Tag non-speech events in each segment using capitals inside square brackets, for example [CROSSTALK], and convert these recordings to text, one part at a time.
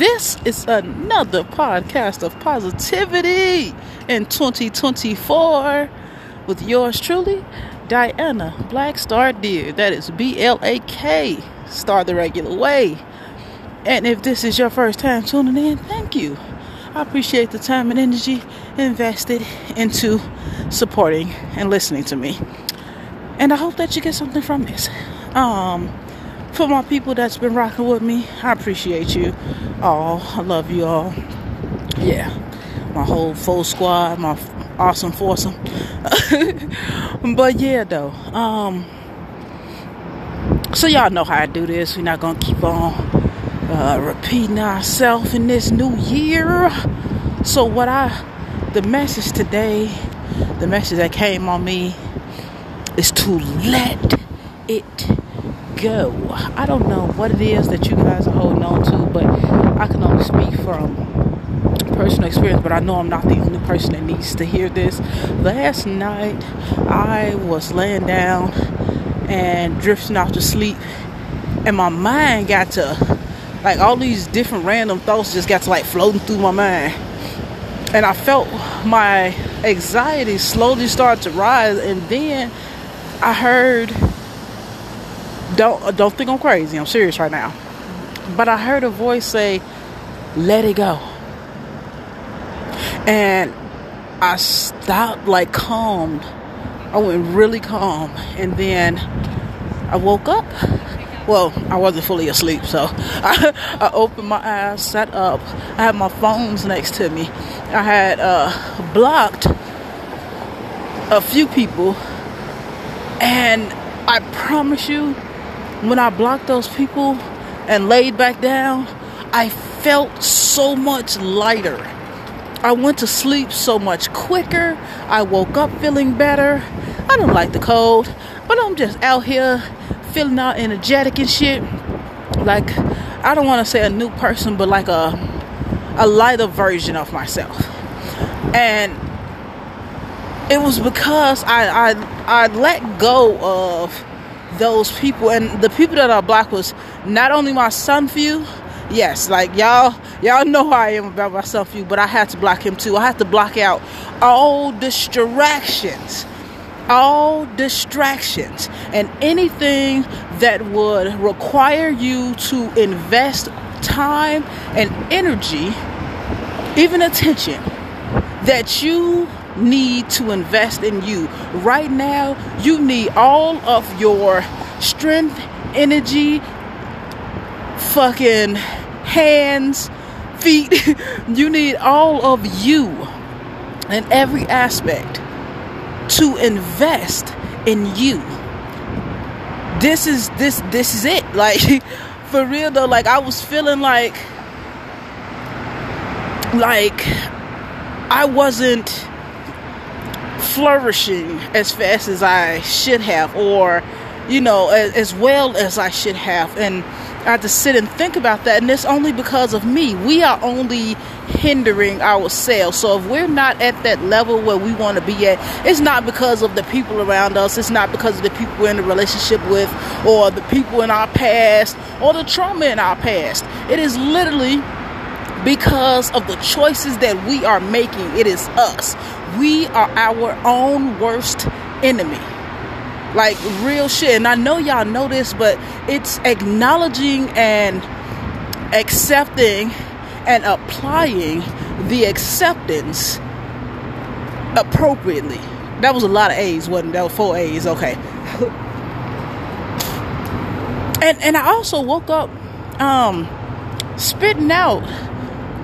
this is another podcast of positivity in 2024 with yours truly, Diana Blak Star Deer. That is B L A K, Star the regular way. And if this is your first time tuning in, thank you. I appreciate the time and energy invested into supporting and listening to me. And I hope that you get something from this. Um, for my people that's been rocking with me, I appreciate you all. I love you all. Yeah, my whole full squad, my awesome foursome. [LAUGHS] but yeah, though. Um, so y'all know how I do this. We're not gonna keep on uh, repeating ourselves in this new year. So what I, the message today, the message that came on me, is to let it go. I don't know what it is that you guys are holding on to, but I can only speak from personal experience, but I know I'm not the only person that needs to hear this. Last night, I was laying down and drifting off to sleep, and my mind got to like all these different random thoughts just got to like floating through my mind. And I felt my anxiety slowly start to rise, and then I heard don't don't think I'm crazy. I'm serious right now. But I heard a voice say, "Let it go." And I stopped, like calmed. I went really calm, and then I woke up. Well, I wasn't fully asleep, so [LAUGHS] I, I opened my eyes, sat up. I had my phones next to me. I had uh, blocked a few people, and I promise you, when I blocked those people and laid back down, I felt so much lighter. I went to sleep so much quicker. I woke up feeling better. I don't like the cold, but I'm just out here feeling all energetic and shit. Like I don't want to say a new person, but like a a lighter version of myself. And it was because I I I let go of those people and the people that are black was not only my son few yes like y'all y'all know how i am about my son few but i had to block him too. I had to block out all distractions all distractions and anything that would require you to invest time and energy even attention that you need to invest in you. Right now, you need all of your strength, energy, fucking hands, feet. [LAUGHS] you need all of you in every aspect to invest in you. This is this this is it. [LAUGHS] Like for real though, like I was feeling like like I wasn't flourishing as fast as I should have, or you know, as, as, well as I should have. And I had to sit and think about that, and it's only because of me. We are only hindering ourselves. So if we're not at that level where we want to be at, it's not because of the people around us, it's not because of the people we're in a relationship with, or the people in our past, or the trauma in our past. It is literally because of the choices that we are making. It is us. We are our own worst enemy. Like real shit. And I know y'all know this, but it's acknowledging and accepting and applying the acceptance appropriately. That was a lot of A's, wasn't that? Was four A's, okay. [LAUGHS] and and I also woke up um spitting out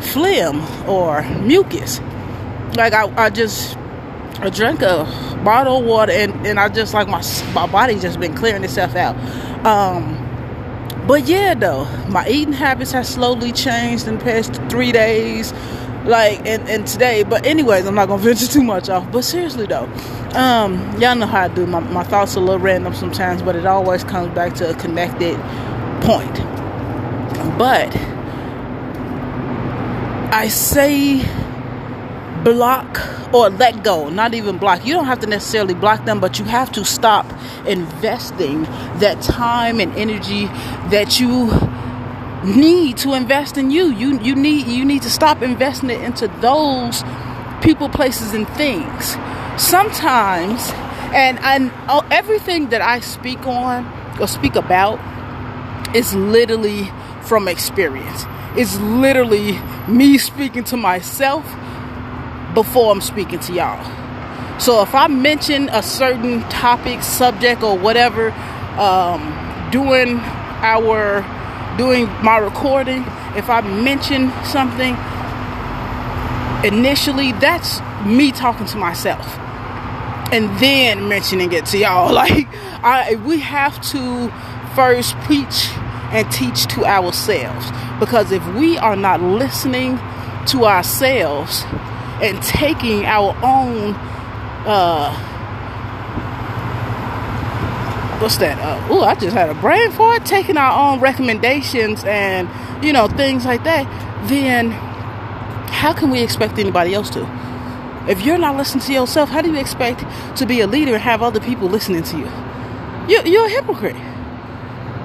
phlegm or mucus. Like I, I just I drank a bottle of water and, and I just like my my body just been clearing itself out. Um, but yeah, though my eating habits have slowly changed in the past three days, like and, and today. But anyways, I'm not gonna [LAUGHS] venture too much off. But seriously though, um, y'all know how I do. My my thoughts are a little random sometimes, but it always comes back to a connected point. But I say block or let go, not even block. You don't have to necessarily block them, but you have to stop investing that time and energy that you need to invest in you. You you need you need to stop investing it into those people, places, and things. Sometimes, and and oh, everything that I speak on or speak about is literally from experience. It's literally me speaking to myself before I'm speaking to y'all. So if I mention a certain topic, subject, or whatever um, doing our doing my recording, if I mention something initially, that's me talking to myself and then mentioning it to y'all. [LAUGHS] Like I we have to first preach and teach to ourselves because if we are not listening to ourselves and taking our own uh what's that? Uh oh i just had a brain for it. taking our own recommendations and you know things like that. Then how can we expect anybody else to? If you're not listening to yourself how do you expect to be a leader and have other people listening to you, you you're a hypocrite.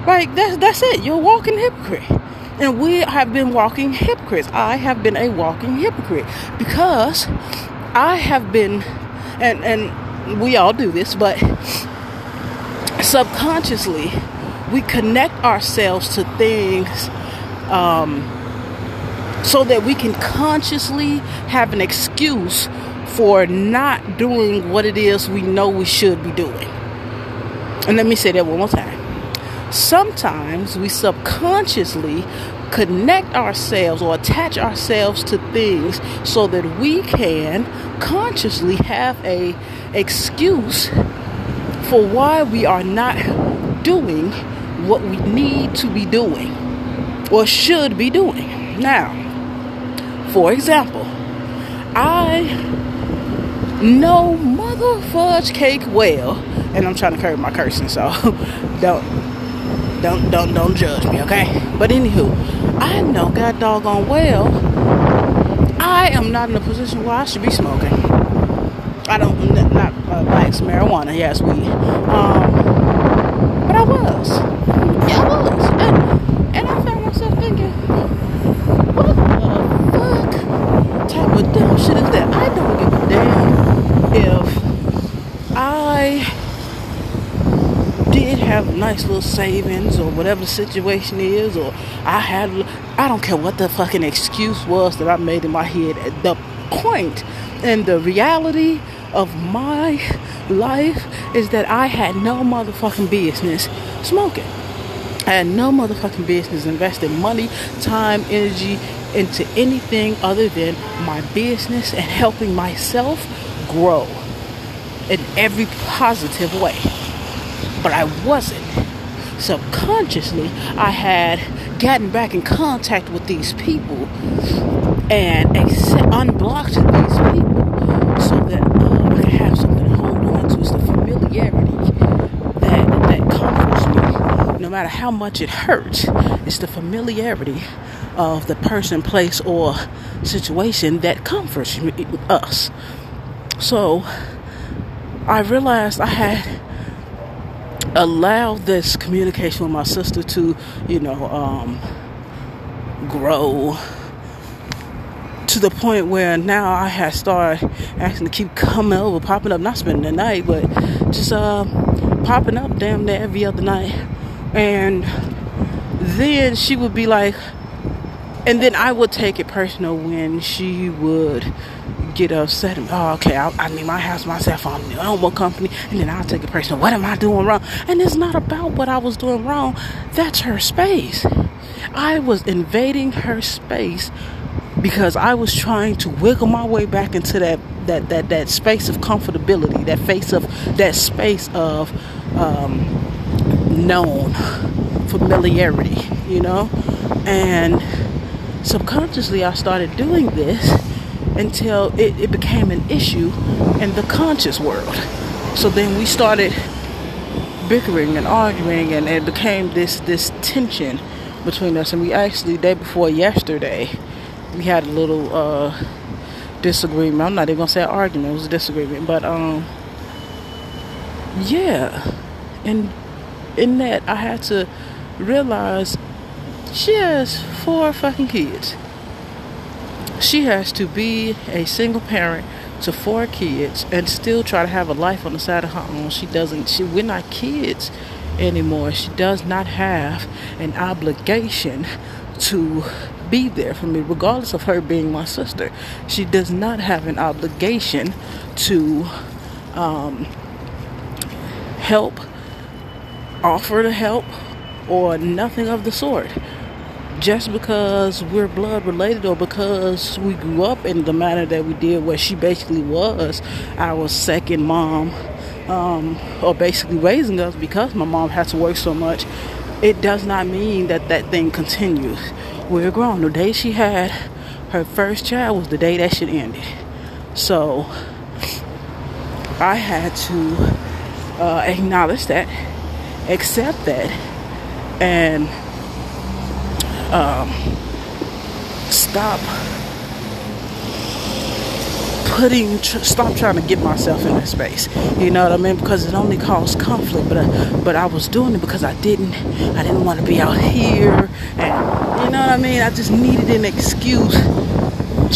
Like that's that's it. You're a walking hypocrite and we have been walking hypocrites. I have been a walking hypocrite because I have been, and, and we all do this, but subconsciously we connect ourselves to things um, so that we can consciously have an excuse for not doing what it is we know we should be doing. And let me say that one more time sometimes we subconsciously connect ourselves or attach ourselves to things so that we can consciously have a excuse for why we are not doing what we need to be doing or should be doing. Now, for example, I know mother fudge cake well, and I'm trying to curb my cursing, so [LAUGHS] don't don't don't don't judge me, okay? But anywho, I know God doggone well I am not in a position where I should be smoking. I don't not uh, likes marijuana, yes, weed. Um, but I was. Yeah, I was. And, and I found myself thinking, what the fuck type of dumb shit is that? I don't give a damn if I have nice little savings or whatever the situation is, or I had, I don't care what the fucking excuse was that I made in my head. The point and the reality of my life is that I had no motherfucking business smoking. I had no motherfucking business investing money, time, energy into anything other than my business and helping myself grow in every positive way but I wasn't. Subconsciously, I had gotten back in contact with these people and accept, unblocked these people so that uh, I could have something to hold on to. It's the familiarity that that comforts me, no matter how much it hurts. It's the familiarity of the person, place, or situation that comforts us. So I realized I had allow this communication with my sister to, you know, um, grow to the point where now I had started asking to keep coming over, popping up, not spending the night, but just uh, popping up damn near every other night. And then she would be like, and then I would take it personal when she would get upset. And, oh, okay, I, I need my house myself. I'm the owner company, and then I'll take it personal. What am I doing wrong? And it's not about what I was doing wrong. That's her space. I was invading her space because I was trying to wiggle my way back into that that that that space of comfortability, that face of that space of um, known familiarity, you know, and subconsciously I started doing this until it, it became an issue in the conscious world. So then we started bickering and arguing and it became this this tension between us and we actually day before yesterday we had a little uh, disagreement. I'm not even gonna say argument, it was a disagreement. But um yeah. And in that I had to realize She has four fucking kids. She has to be a single parent to four kids and still try to have a life on the side of her own. She doesn't. She we're not kids anymore. She does not have an obligation to be there for me, regardless of her being my sister. She does not have an obligation to um, help, offer to help, or nothing of the sort. Just because we're blood related or because we grew up in the manner that we did, where she basically was our second mom, um, or basically raising us because my mom had to work so much, it does not mean that that thing continues. We're grown. The day she had her first child was the day that shit ended. So I had to uh, acknowledge that, accept that, and um, stop putting tr- stop trying to get myself in that space. You know what i mean? Because it only caused conflict but uh, but i was doing it because i didn't i didn't want to be out here. And you know what i mean? I just needed an excuse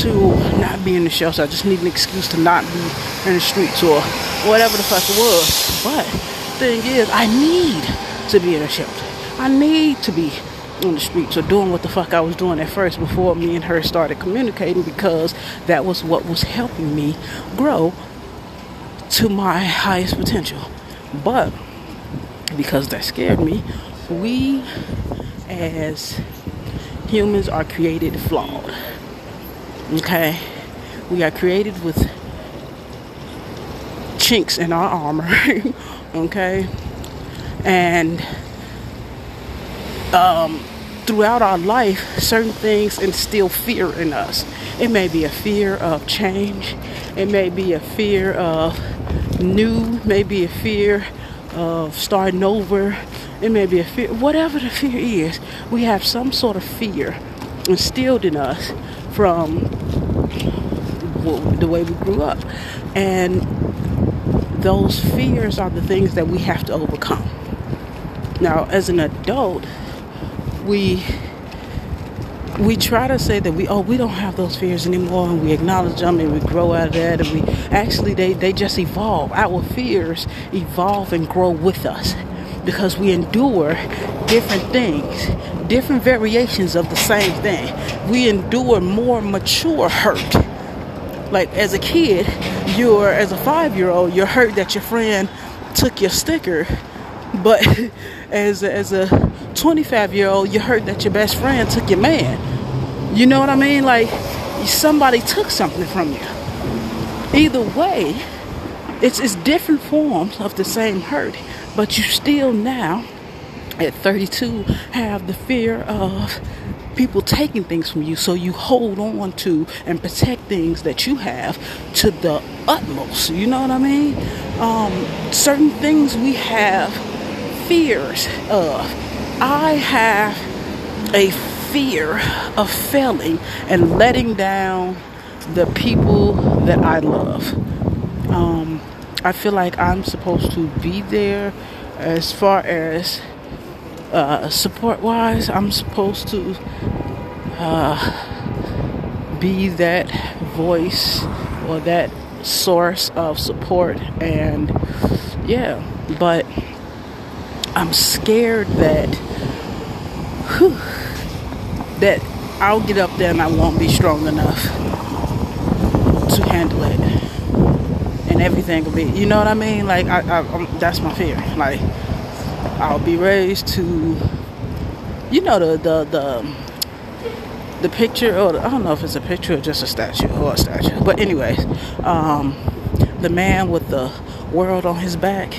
to not be in the shelter. I just needed an excuse to not be in the streets or whatever the fuck it was. But thing is i need to be in a shelter. I need to be on the streets or doing what the fuck I was doing at first before me and her started communicating because that was what was helping me grow to my highest potential. But because that scared me, we as humans are created flawed. Okay? We are created with chinks in our armor. [LAUGHS] okay? And um, throughout our life, certain things instill fear in us. It may be a fear of change, it may be a fear of new, maybe a fear of starting over, it may be a fear, whatever the fear is, we have some sort of fear instilled in us from the way we grew up. And those fears are the things that we have to overcome. Now, as an adult, we we try to say that we oh we don't have those fears anymore and we acknowledge them and we grow out of that and we actually they, they just evolve. Our fears evolve and grow with us because we endure different things different variations of the same thing. We endure more mature hurt. Like as a kid you're as a five year old you're hurt that your friend took your sticker but as [LAUGHS] as a 25 year old, you heard that your best friend took your man. You know what I mean? Like somebody took something from you. Either way, it's, it's different forms of the same hurt, but you still now, at 32, have the fear of people taking things from you. So you hold on to and protect things that you have to the utmost. You know what I mean? Um, certain things we have fears of. I have a fear of failing and letting down the people that I love. Um, I feel like I'm supposed to be there as far as uh, support wise. I'm supposed to uh, be that voice or that source of support, and yeah, but I'm scared that whew, that I'll get up there and I won't be strong enough to handle it, and everything will be. You know what I mean? Like I, I that's my fear. Like I'll be raised to, you know, the the the the picture or the, I don't know if it's a picture or just a statue or a statue. But anyways, um, the man with the world on his back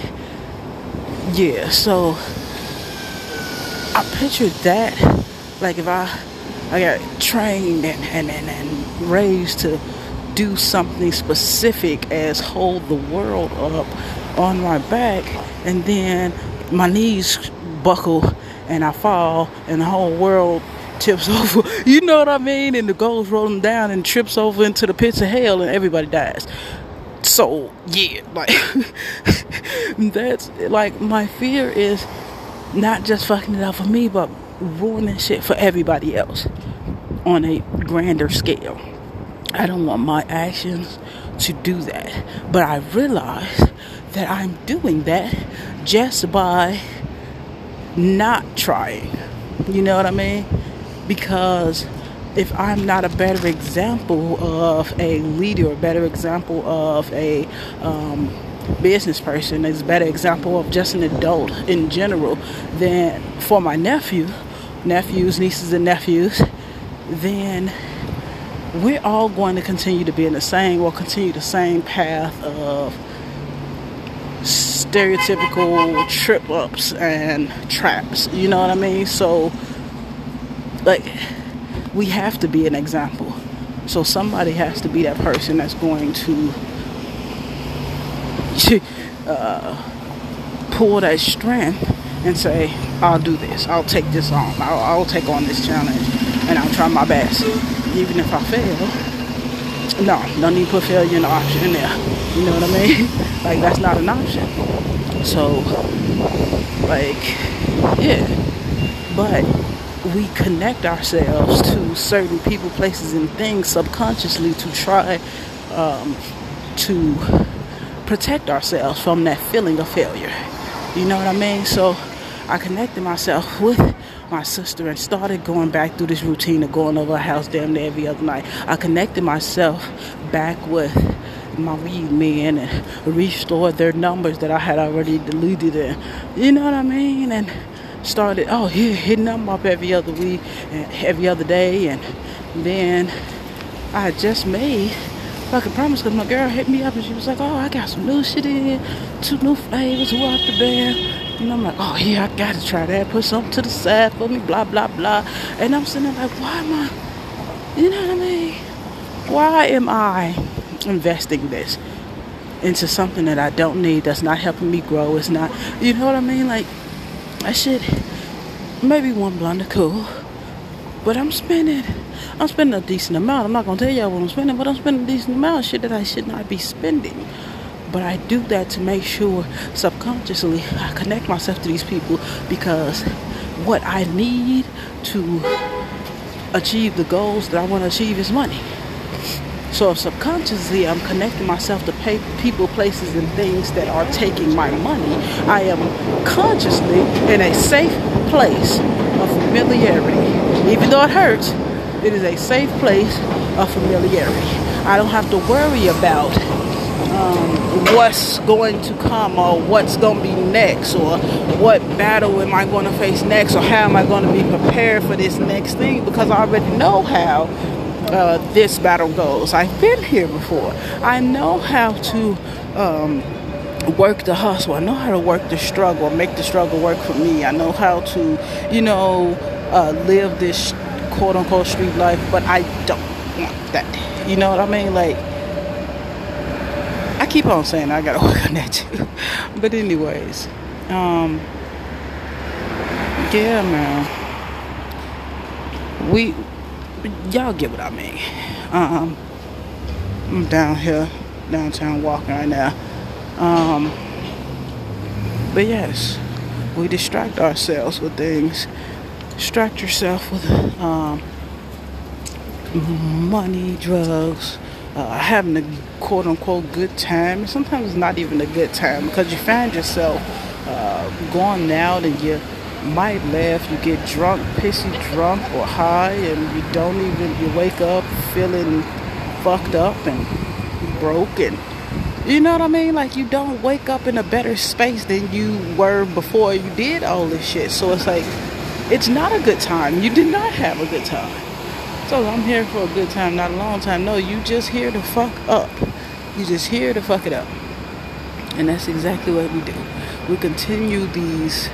yeah, so I pictured that like if I I got trained and, and, and, and raised to do something specific as hold the world up on my back and then my knees buckle and I fall and the whole world tips [LAUGHS] over. You know what I mean? And the goes rolling down and trips over into the pits of hell and everybody dies. So yeah, like [LAUGHS] that's like my fear is not just fucking it up for me, but ruining shit for everybody else on a grander scale. I don't want my actions to do that. But I realize that I'm doing that just by not trying. You know what I mean? Because if I'm not a better example of a leader, a better example of a um, business person, is a better example of just an adult in general, than for my nephew, nephews, nieces, and nephews, then we're all going to continue to be in the same or continue the same path of stereotypical trip ups and traps. You know what I mean? So, like, we have to be an example. So, somebody has to be that person that's going to uh, pull that strength and say, I'll do this, I'll take this on, I'll, I'll take on this challenge, and I'll try my best. Even if I fail, no, don't to put failure in the option in there. You know what I mean? [LAUGHS] like, that's not an option. So, like, yeah. But we connect ourselves to certain people, places, and things subconsciously to try um, to protect ourselves from that feeling of failure. You know what I mean? So I connected myself with my sister and started going back through this routine of going over a house damn near every other night. I connected myself back with my weed men and restored their numbers that I had already deleted and you know what I mean? And started oh yeah, hitting them up every other week and every other day and then I just made fucking promise because my girl hit me up and she was like, Oh, I got some new shit in, two new flavors, who off the band. And I'm like, oh yeah, I gotta try that. Put something to the side for me, blah blah blah. And I'm sitting there like, why am I? You know what I mean? Why am I investing this into something that I don't need? That's not helping me grow. It's not, you know what I mean? Like, I should maybe one blunder cool, but I'm spending. I'm spending a decent amount. I'm not gonna tell y'all what I'm spending, but I'm spending a decent amount of shit that I should not be spending. But I do that to make sure subconsciously I connect myself to these people because what I need to achieve the goals that I want to achieve is money. So subconsciously I'm connecting myself to pay people, places, and things that are taking my money, I am consciously in a safe place of familiarity. Even though it hurts, it is a safe place of familiarity. I don't have to worry about um, what's going to come or what's going to be next or what battle am I going to face next or how am I going to be prepared for this next thing because I already know how uh, this battle goes. I've been here before. I know how to um, work the hustle. I know how to work the struggle, make the struggle work for me. I know how to, you know, uh, live this quote unquote street life, but I don't want that. You know what I mean? Like, I keep on saying I gotta [LAUGHS] work on that too. but anyways, um, yeah, man. We, y'all get what I mean. Um, I'm down here, downtown walking right now. Um, but yes, we distract ourselves with things. Distract yourself with um, money, drugs, uh, having a quote unquote good time. Sometimes it's not even a good time because you find yourself uh, going out and you might laugh, you get drunk, pissy drunk or high, and you don't even, you wake up feeling fucked up and broken. you know what I mean? Like you don't wake up in a better space than you were before you did all this shit. So it's like it's not a good time. You did not have a good time. So I'm here for a good time, not a long time. No, you just here to fuck up. You just here to fuck it up. And that's exactly what we do. We continue these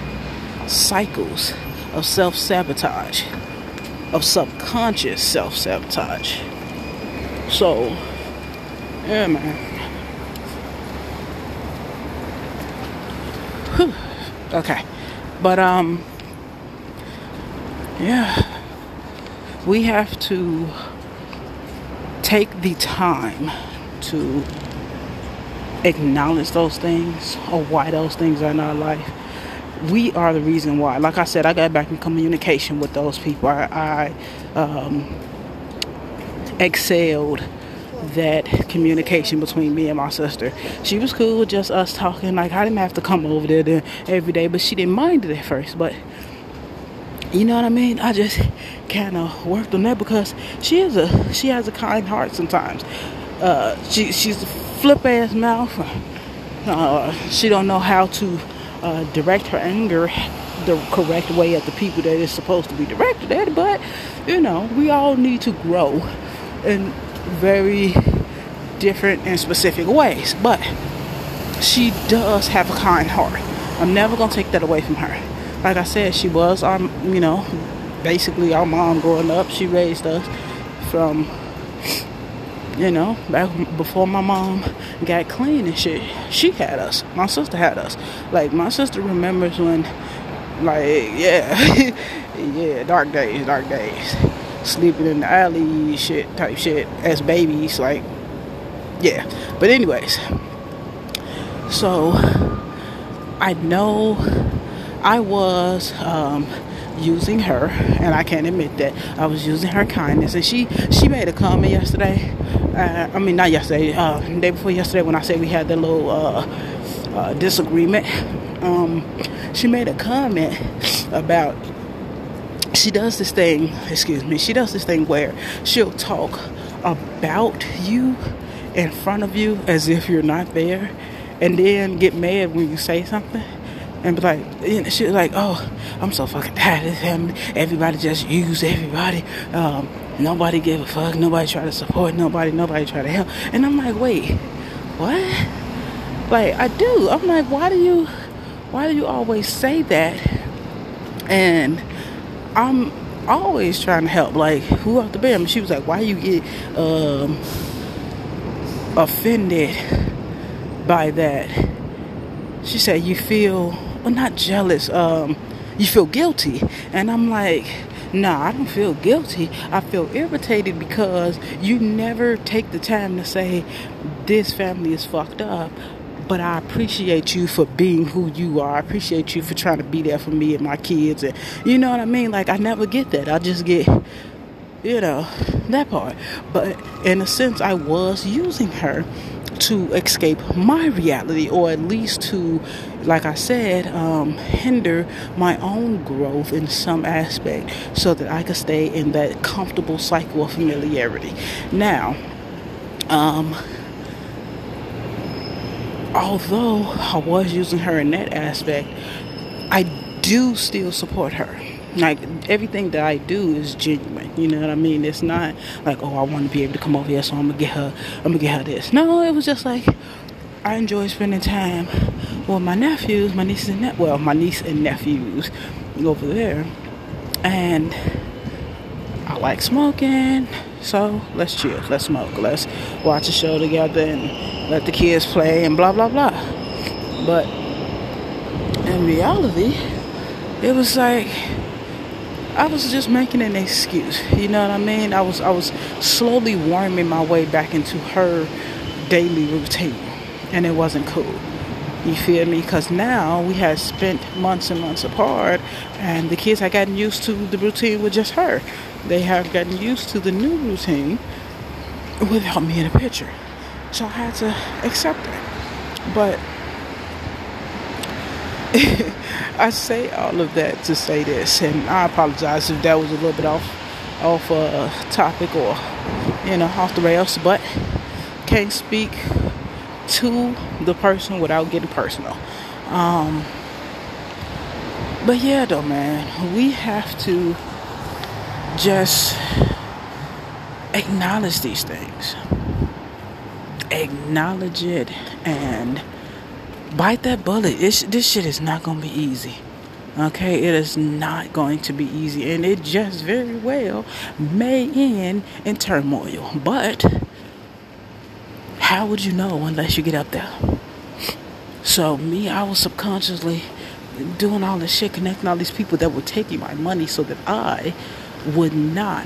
cycles of self sabotage, of subconscious self sabotage. So, yeah, man. Whew. Okay. But, um, yeah we have to take the time to acknowledge those things or why those things are in our life. we are the reason why. Like I said, I got back in communication with those people. I, I um, excelled that communication between me and my sister. She was cool with just us talking. Like I didn't have to come over there every day, but she didn't mind it at first. But you know what I mean? I just kind of worked on that because she is a she has a kind heart sometimes. Uh, she she's a flip ass mouth. Uh, she don't know how to uh, direct her anger the correct way at the people that it's supposed to be directed at. But you know, we all need to grow in very different and specific ways. But she does have a kind heart. I'm never gonna take that away from her like I said, she was our, you know, basically our mom growing up. She raised us from, you know, back before my mom got clean and shit. She had us. My sister had us. Like my sister remembers when, like, yeah, [LAUGHS] yeah, dark days, dark days, sleeping in the alley, shit type shit as babies, like, yeah. But anyways, so I know I was um, using her, and I can't admit that I was using her kindness. And she she made a comment yesterday. Uh, I mean, not yesterday, uh, day before yesterday when I said we had the little uh, uh, disagreement. Um, she made a comment about she does this thing. Excuse me. She does this thing where she'll talk about you in front of you as if you're not there, and then get mad when you say something and be like, you know, was like, oh, I'm so fucking tired of. Everybody just use everybody. Um, nobody give a fuck. Nobody try to support nobody. Nobody try to help. And I'm like, wait, what? Like I do. I'm like, why do you, why do you always say that? And I'm always trying to help. Like who off the bed? She was like, why you get um, offended by that? She said, you feel well, not jealous. Um, you feel guilty, and I'm like, nah, I don't feel guilty. I feel irritated because you never take the time to say this family is fucked up. But I appreciate you for being who you are. I appreciate you for trying to be there for me and my kids, and you know what I mean. Like I never get that. I just get you know, that part. But in a sense, I was using her to escape my reality, or at least to, like I said, um, hinder my own growth in some aspect so that I could stay in that comfortable cycle of familiarity. Now, um, although I was using her in that aspect, I do still support her like everything that I do is genuine. You know what I mean? It's not like, oh, I want to be able to come over here, so I'm gonna get her. I'm gonna get her this. No, it was just like I enjoy spending time with my nephews, my nieces and ne- well, my niece and nephews over there, and I like smoking. So let's chill, let's smoke, let's watch a show together, and let the kids play, and blah blah blah. But in reality, it was like I was just making an excuse. You know what I mean? I was I was slowly worming my way back into her daily routine, and it wasn't cool. You feel me? Because now we had spent months and months apart, and the kids had gotten used to the routine with just her. They have gotten used to the new routine without me in the picture. So I had to accept it. But [LAUGHS] I say all of that to say this, and I apologize if that was a little bit off off uh, topic or you know off the rails, but can't speak to the person without getting personal. Um, but yeah, though, man, we have to just acknowledge these things, acknowledge it, and bite that bullet. This this shit is not gonna be easy. Okay, it is not going to be easy, and it just very well may end in turmoil. But how would you know unless you get up there? So me, I was subconsciously doing all this shit, connecting all these people that were taking my money, so that I would not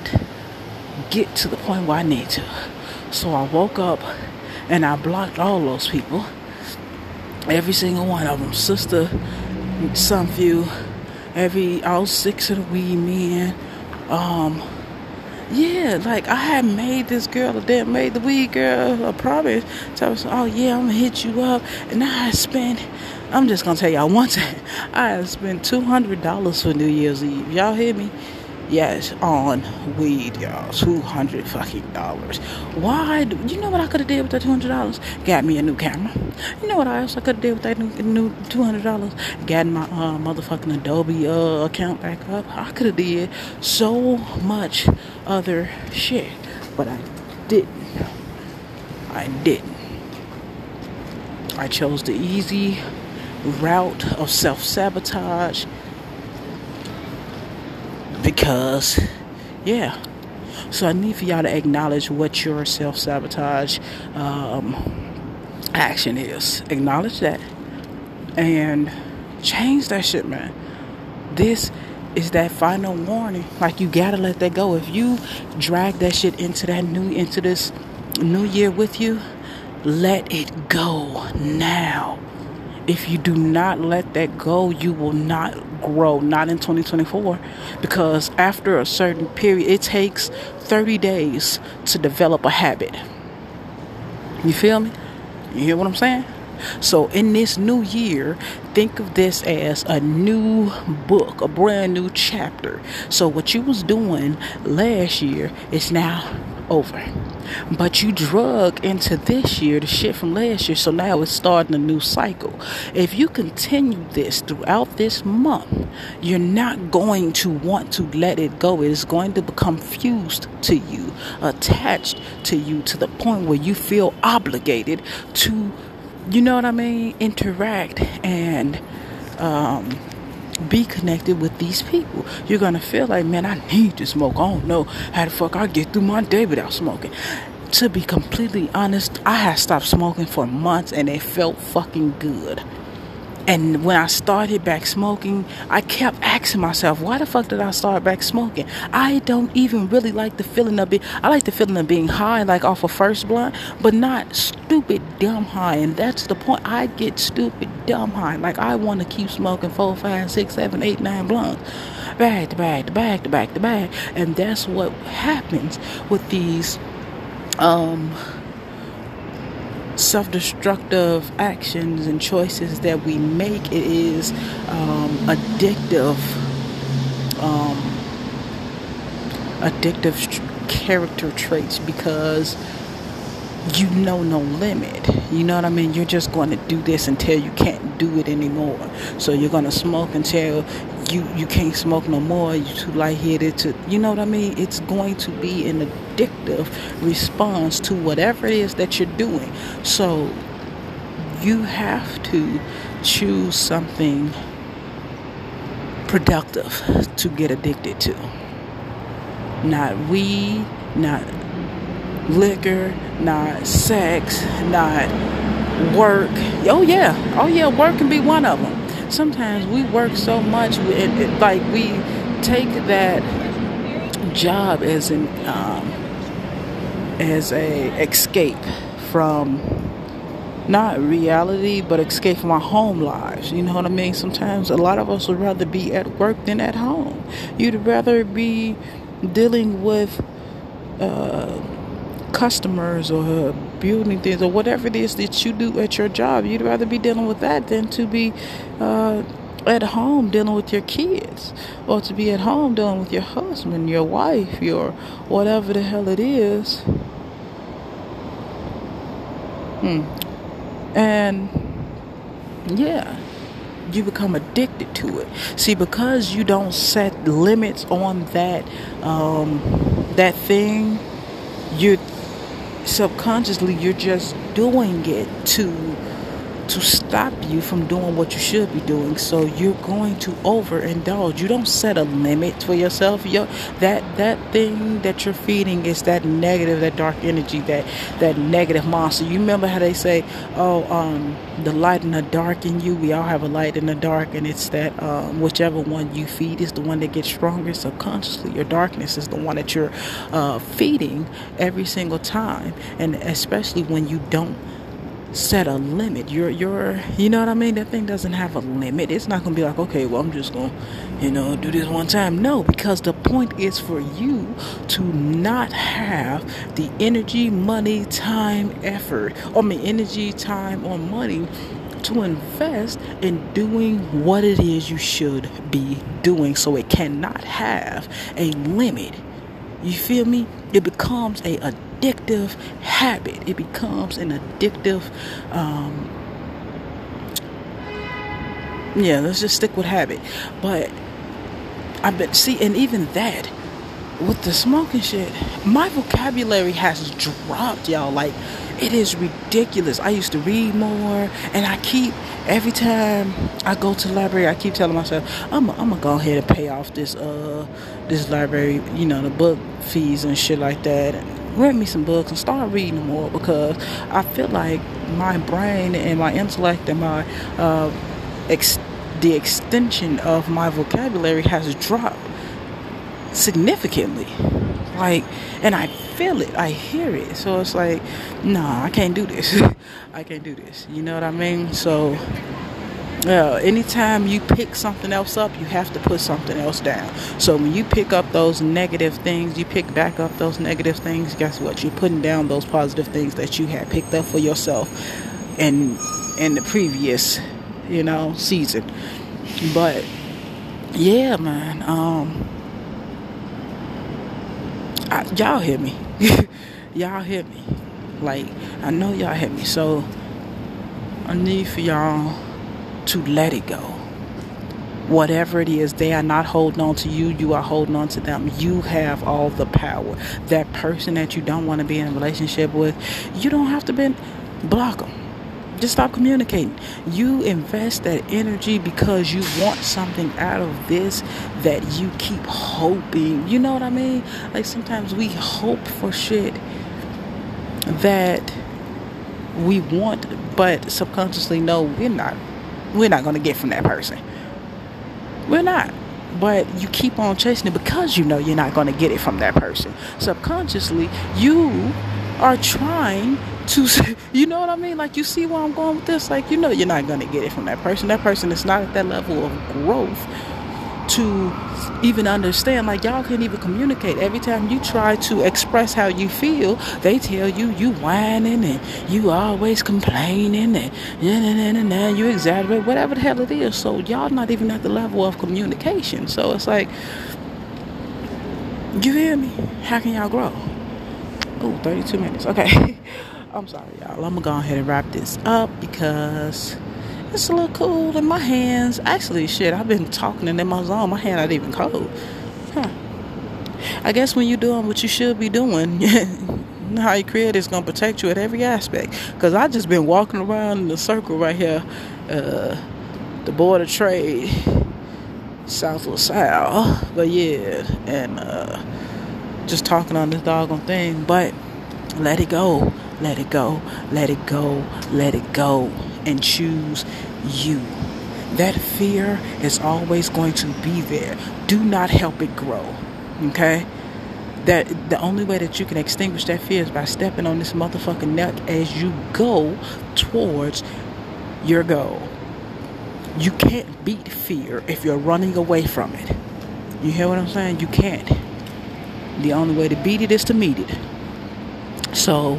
get to the point where I need to. So I woke up and I blocked all those people every single one of them. Sister some few, every all six of the weed men. Um, yeah, like I had made this girl, that made the weed girl a promise. So I was, like, oh yeah, I'm gonna hit you up, and I spent. I'm just gonna tell y'all one thing. [LAUGHS] I spent two hundred dollars for New Year's Eve. Y'all hear me? Yes, on weed, y'all. Two hundred fucking dollars. Why? Do, you know what I could have did with that two hundred dollars? Got me a new camera. You know what else I could have did with that new, new two hundred dollars? Got my uh, motherfucking Adobe uh, account back up. I could have did so much other shit, but I didn't. I didn't. I chose the easy route of self sabotage because, yeah. So I need for y'all to acknowledge what your self sabotage um, action is. Acknowledge that and change that shit, man. This is that final warning. Like you gotta let that go. If you drag that shit into that new into this new year with you, let it go now. If you do not let that go, you will not grow, not in 2024. Because after a certain period, it takes 30 days to develop a habit. You feel me? You hear what I'm saying? So, in this new year, think of this as a new book, a brand new chapter. So, what you was doing last year is now over. But you drug into this year the shit from last year, so now it's starting a new cycle. If you continue this throughout this month, you're not going to want to let it go. It is going to become fused to you, attached to you, to the point where you feel obligated to, you know what I mean, interact and um, be connected with these people. You're gonna feel like, man, I need to smoke. I don't know how the fuck I get through my day without smoking. To be completely honest, I had stopped smoking for months and it felt fucking good. And when I started back smoking, I kept asking myself, why the fuck did I start back smoking? I don't even really like the feeling of it. I like the feeling of being high, like off a of first blunt, but not stupid dumb high. And that's the point. I get stupid dumb high. Like I want to keep smoking four, five, six, seven, eight, nine blunts, back to back to back to back to back. And that's what happens with these um self-destructive actions and choices that we make. It is um, addictive um, addictive character traits because you know no limit. You know what i mean? You're just going to do this until you can't do it anymore. So you're going to smoke until you you can't smoke no more. You're too lightheaded to you know what i mean? It's going to be an addictive response to whatever it is that you're doing. So you have to choose something productive to get addicted to. Not weed not liquor not sex not work. Oh yeah. Oh yeah work can be one of them sometimes we work so much, it, it, like we take that job as an um, as a escape from not reality, but escape from our home lives. You know what I mean? Sometimes a lot of us would rather be at work than at home. You'd rather be dealing with. Uh, customers or building things or whatever it is that you do at your job. You'd rather be dealing with that than to be uh, at home dealing with your kids or to be at home dealing with your husband, your wife, your whatever the hell it is. Hmm. And yeah, you become addicted to it. See, because you don't set limits on that um, that thing, you're subconsciously you're just doing it to to stop you from doing what you should be doing. So you're going to overindulge. You don't set a limit for yourself. you that that thing that you're feeding is that negative, that dark energy, that that negative monster. You remember how they say, "Oh, um, the light in the dark in you. We all have a light in the dark, and it's that um, whichever one you feed is the one that gets stronger subconsciously. Your darkness is the one that you're uh, feeding every single time, and especially when you don't set a limit. You're, you're, you know what I mean? That thing doesn't have a limit. It's not gonna be like, okay, well, I'm just gonna, you know, do this one time. No, because the point is for you to not have the energy, money, time, effort, I mean, energy, time, or money to invest in doing what it is you should be doing so it cannot have a limit. You feel me? It becomes a addictive habit. It becomes an addictive um yeah, let's just stick with habit. But I bet see and even that with the smoking shit, my vocabulary has dropped, y'all. Like it is ridiculous. I used to read more, and I keep every time I go to the library, I keep telling myself, I'm I'm gonna go ahead and pay off this uh this library, you know, the book fees and shit like that. Rent me some books and start reading more because I feel like my brain and my intellect and my uh, ex- the extension of my vocabulary has dropped significantly. Like, and I feel it, I hear it. So it's like, nah, I can't do this. [LAUGHS] I can't do this. You know what I mean? So, yeah, anytime you pick something else up, you have to put something else down. So when you pick up those negative things, you pick back up those negative things, guess what? You're putting down those positive things that you had picked up for yourself in in the previous, you know, season. But yeah, man, um I, y'all hear me. [LAUGHS] y'all hear me. Like, I know y'all hear me. So, I need for y'all to let it go. Whatever it is, they are not holding on to you. You are holding on to them. You have all the power. That person that you don't want to be in a relationship with, you don't have to be, block them just stop communicating. You invest that energy because you want something out of this that you keep hoping. You know what I mean? Like sometimes we hope for shit that we want, but subconsciously know we're not. We're not going to get from that person. We're not. But you keep on chasing it because you know you're not going to get it from that person. Subconsciously, you are trying to [LAUGHS] you know what I mean? Like you see where I'm going with this? Like you know you're not gonna get it from that person. That person is not at that level of growth to even understand like y'all can't even communicate. Every time you try to express how you feel they tell you you whining and you always complaining and and, and you exaggerate whatever the hell it is. So y'all not even at the level of communication. So it's like you hear me? How can y'all grow? Oh 32 minutes. Okay. [LAUGHS] I'm sorry, y'all. I'm gonna go ahead and wrap this up because it's a little cool in my hands. Actually, shit, I've been talking and in my zone. My hand not even cold. Huh. I guess when you're doing what you should be doing, [LAUGHS] how you create is gonna protect you at every aspect. Cause I just been walking around in the circle right here, uh, the board of trade, South LaSalle. But yeah, and uh, just talking on this doggone thing. But let it go let it go, let it go, let it go, and choose you. That fear is always going to be there. Do not help it grow. Okay? That the only way that you can extinguish that fear is by stepping on this motherfucking neck as you go towards your goal. You can't beat fear if you're running away from it. You hear what I'm saying? You can't. The only way to beat it is to meet it. So,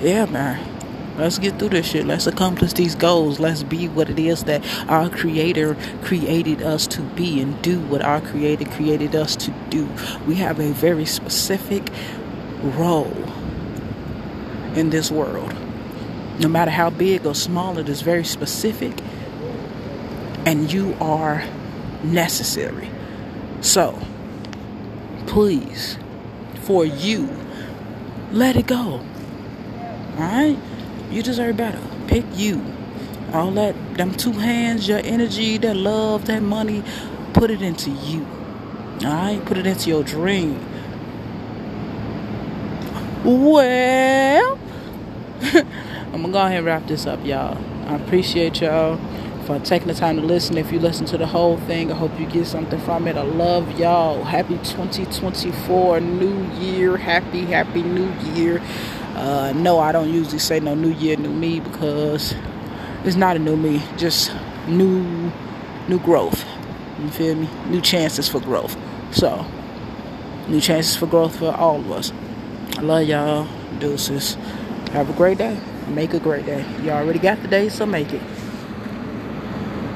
yeah, man. Let's get through this shit. Let's accomplish these goals. Let's be what it is that our Creator created us to be and do what our Creator created us to do. We have a very specific role in this world. No matter how big or small, it is very specific, and you are necessary. So, please, for you, let it go. Alright? You deserve better. Pick you. All that, them two hands, your energy, that love, that money, put it into you. Alright? Put it into your dream. Well, [LAUGHS] I'm gonna go ahead and wrap this up, y'all. I appreciate y'all for taking the time to listen. If you listen to the whole thing, I hope you get something from it. I love y'all. Happy 2024 New Year. Happy, happy New Year. Uh, no, I don't usually say no new year, new me because it's not a new me, just new, new growth. You feel me? New chances for growth. So, new chances for growth for all of us. I love y'all. Deuces. Have a great day. Make a great day. You already got the day, so make it.